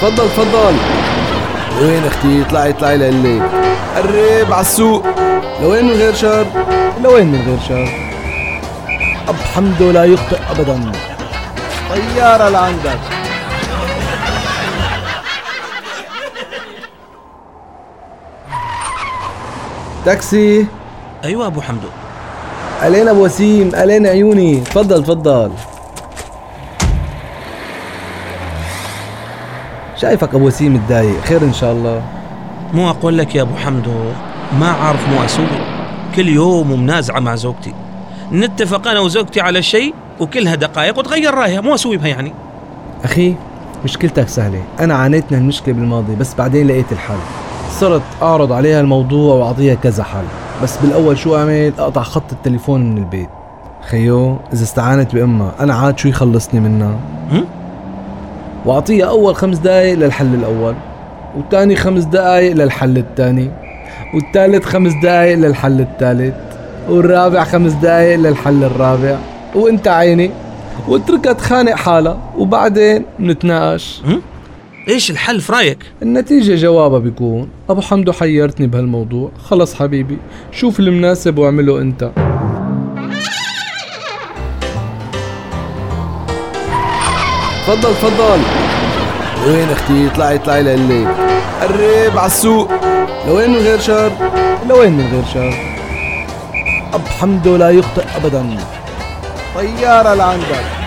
تفضل تفضل. لوين أختي؟ اطلعي اطلعي لقلك قرب على السوق. لوين من غير شر؟ لوين من غير شر؟ أب حمده لا يخطئ أبدا. طيارة لعندك. تاكسي. أيوه أبو حمدو. علينا أبو وسيم؟ علينا عيوني؟ تفضل تفضل. شايفك أبو وسيم متضايق خير إن شاء الله. مو أقول لك يا أبو حمدو ما عارف مو أسوي كل يوم ومنازعه مع زوجتي. نتفق أنا وزوجتي على شيء وكلها دقائق وتغير رأيها. مو أسوي بها يعني. أخي مشكلتك سهلة. أنا عانيت من المشكلة بالماضي بس بعدين لقيت الحل. صرت أعرض عليها الموضوع وأعطيها كذا حل. بس بالأول شو أعمل؟ أقطع خط التليفون من البيت. خيو إذا استعانت بأمها أنا عاد شو يخلصني منها؟ هم؟ وأعطيها أول خمس دقايق للحل الأول وتاني خمس دقايق للحل الثاني والثالث خمس دقايق للحل الثالث والرابع خمس دقايق للحل الرابع وانت عيني واتركها تخانق حالها وبعدين نتناقش؟ إيش الحل في رأيك النتيجة جوابها بيكون أبو حمدو حيرتني بهالموضوع خلص حبيبي شوف المناسب واعمله أنت تفضل تفضل. وين أختي؟ اطلعي اطلعي لقلك قرب على السوق. لوين من غير شر؟ لوين من غير شر؟ أب حمده لا يخطئ أبدا. طيارة لعندك.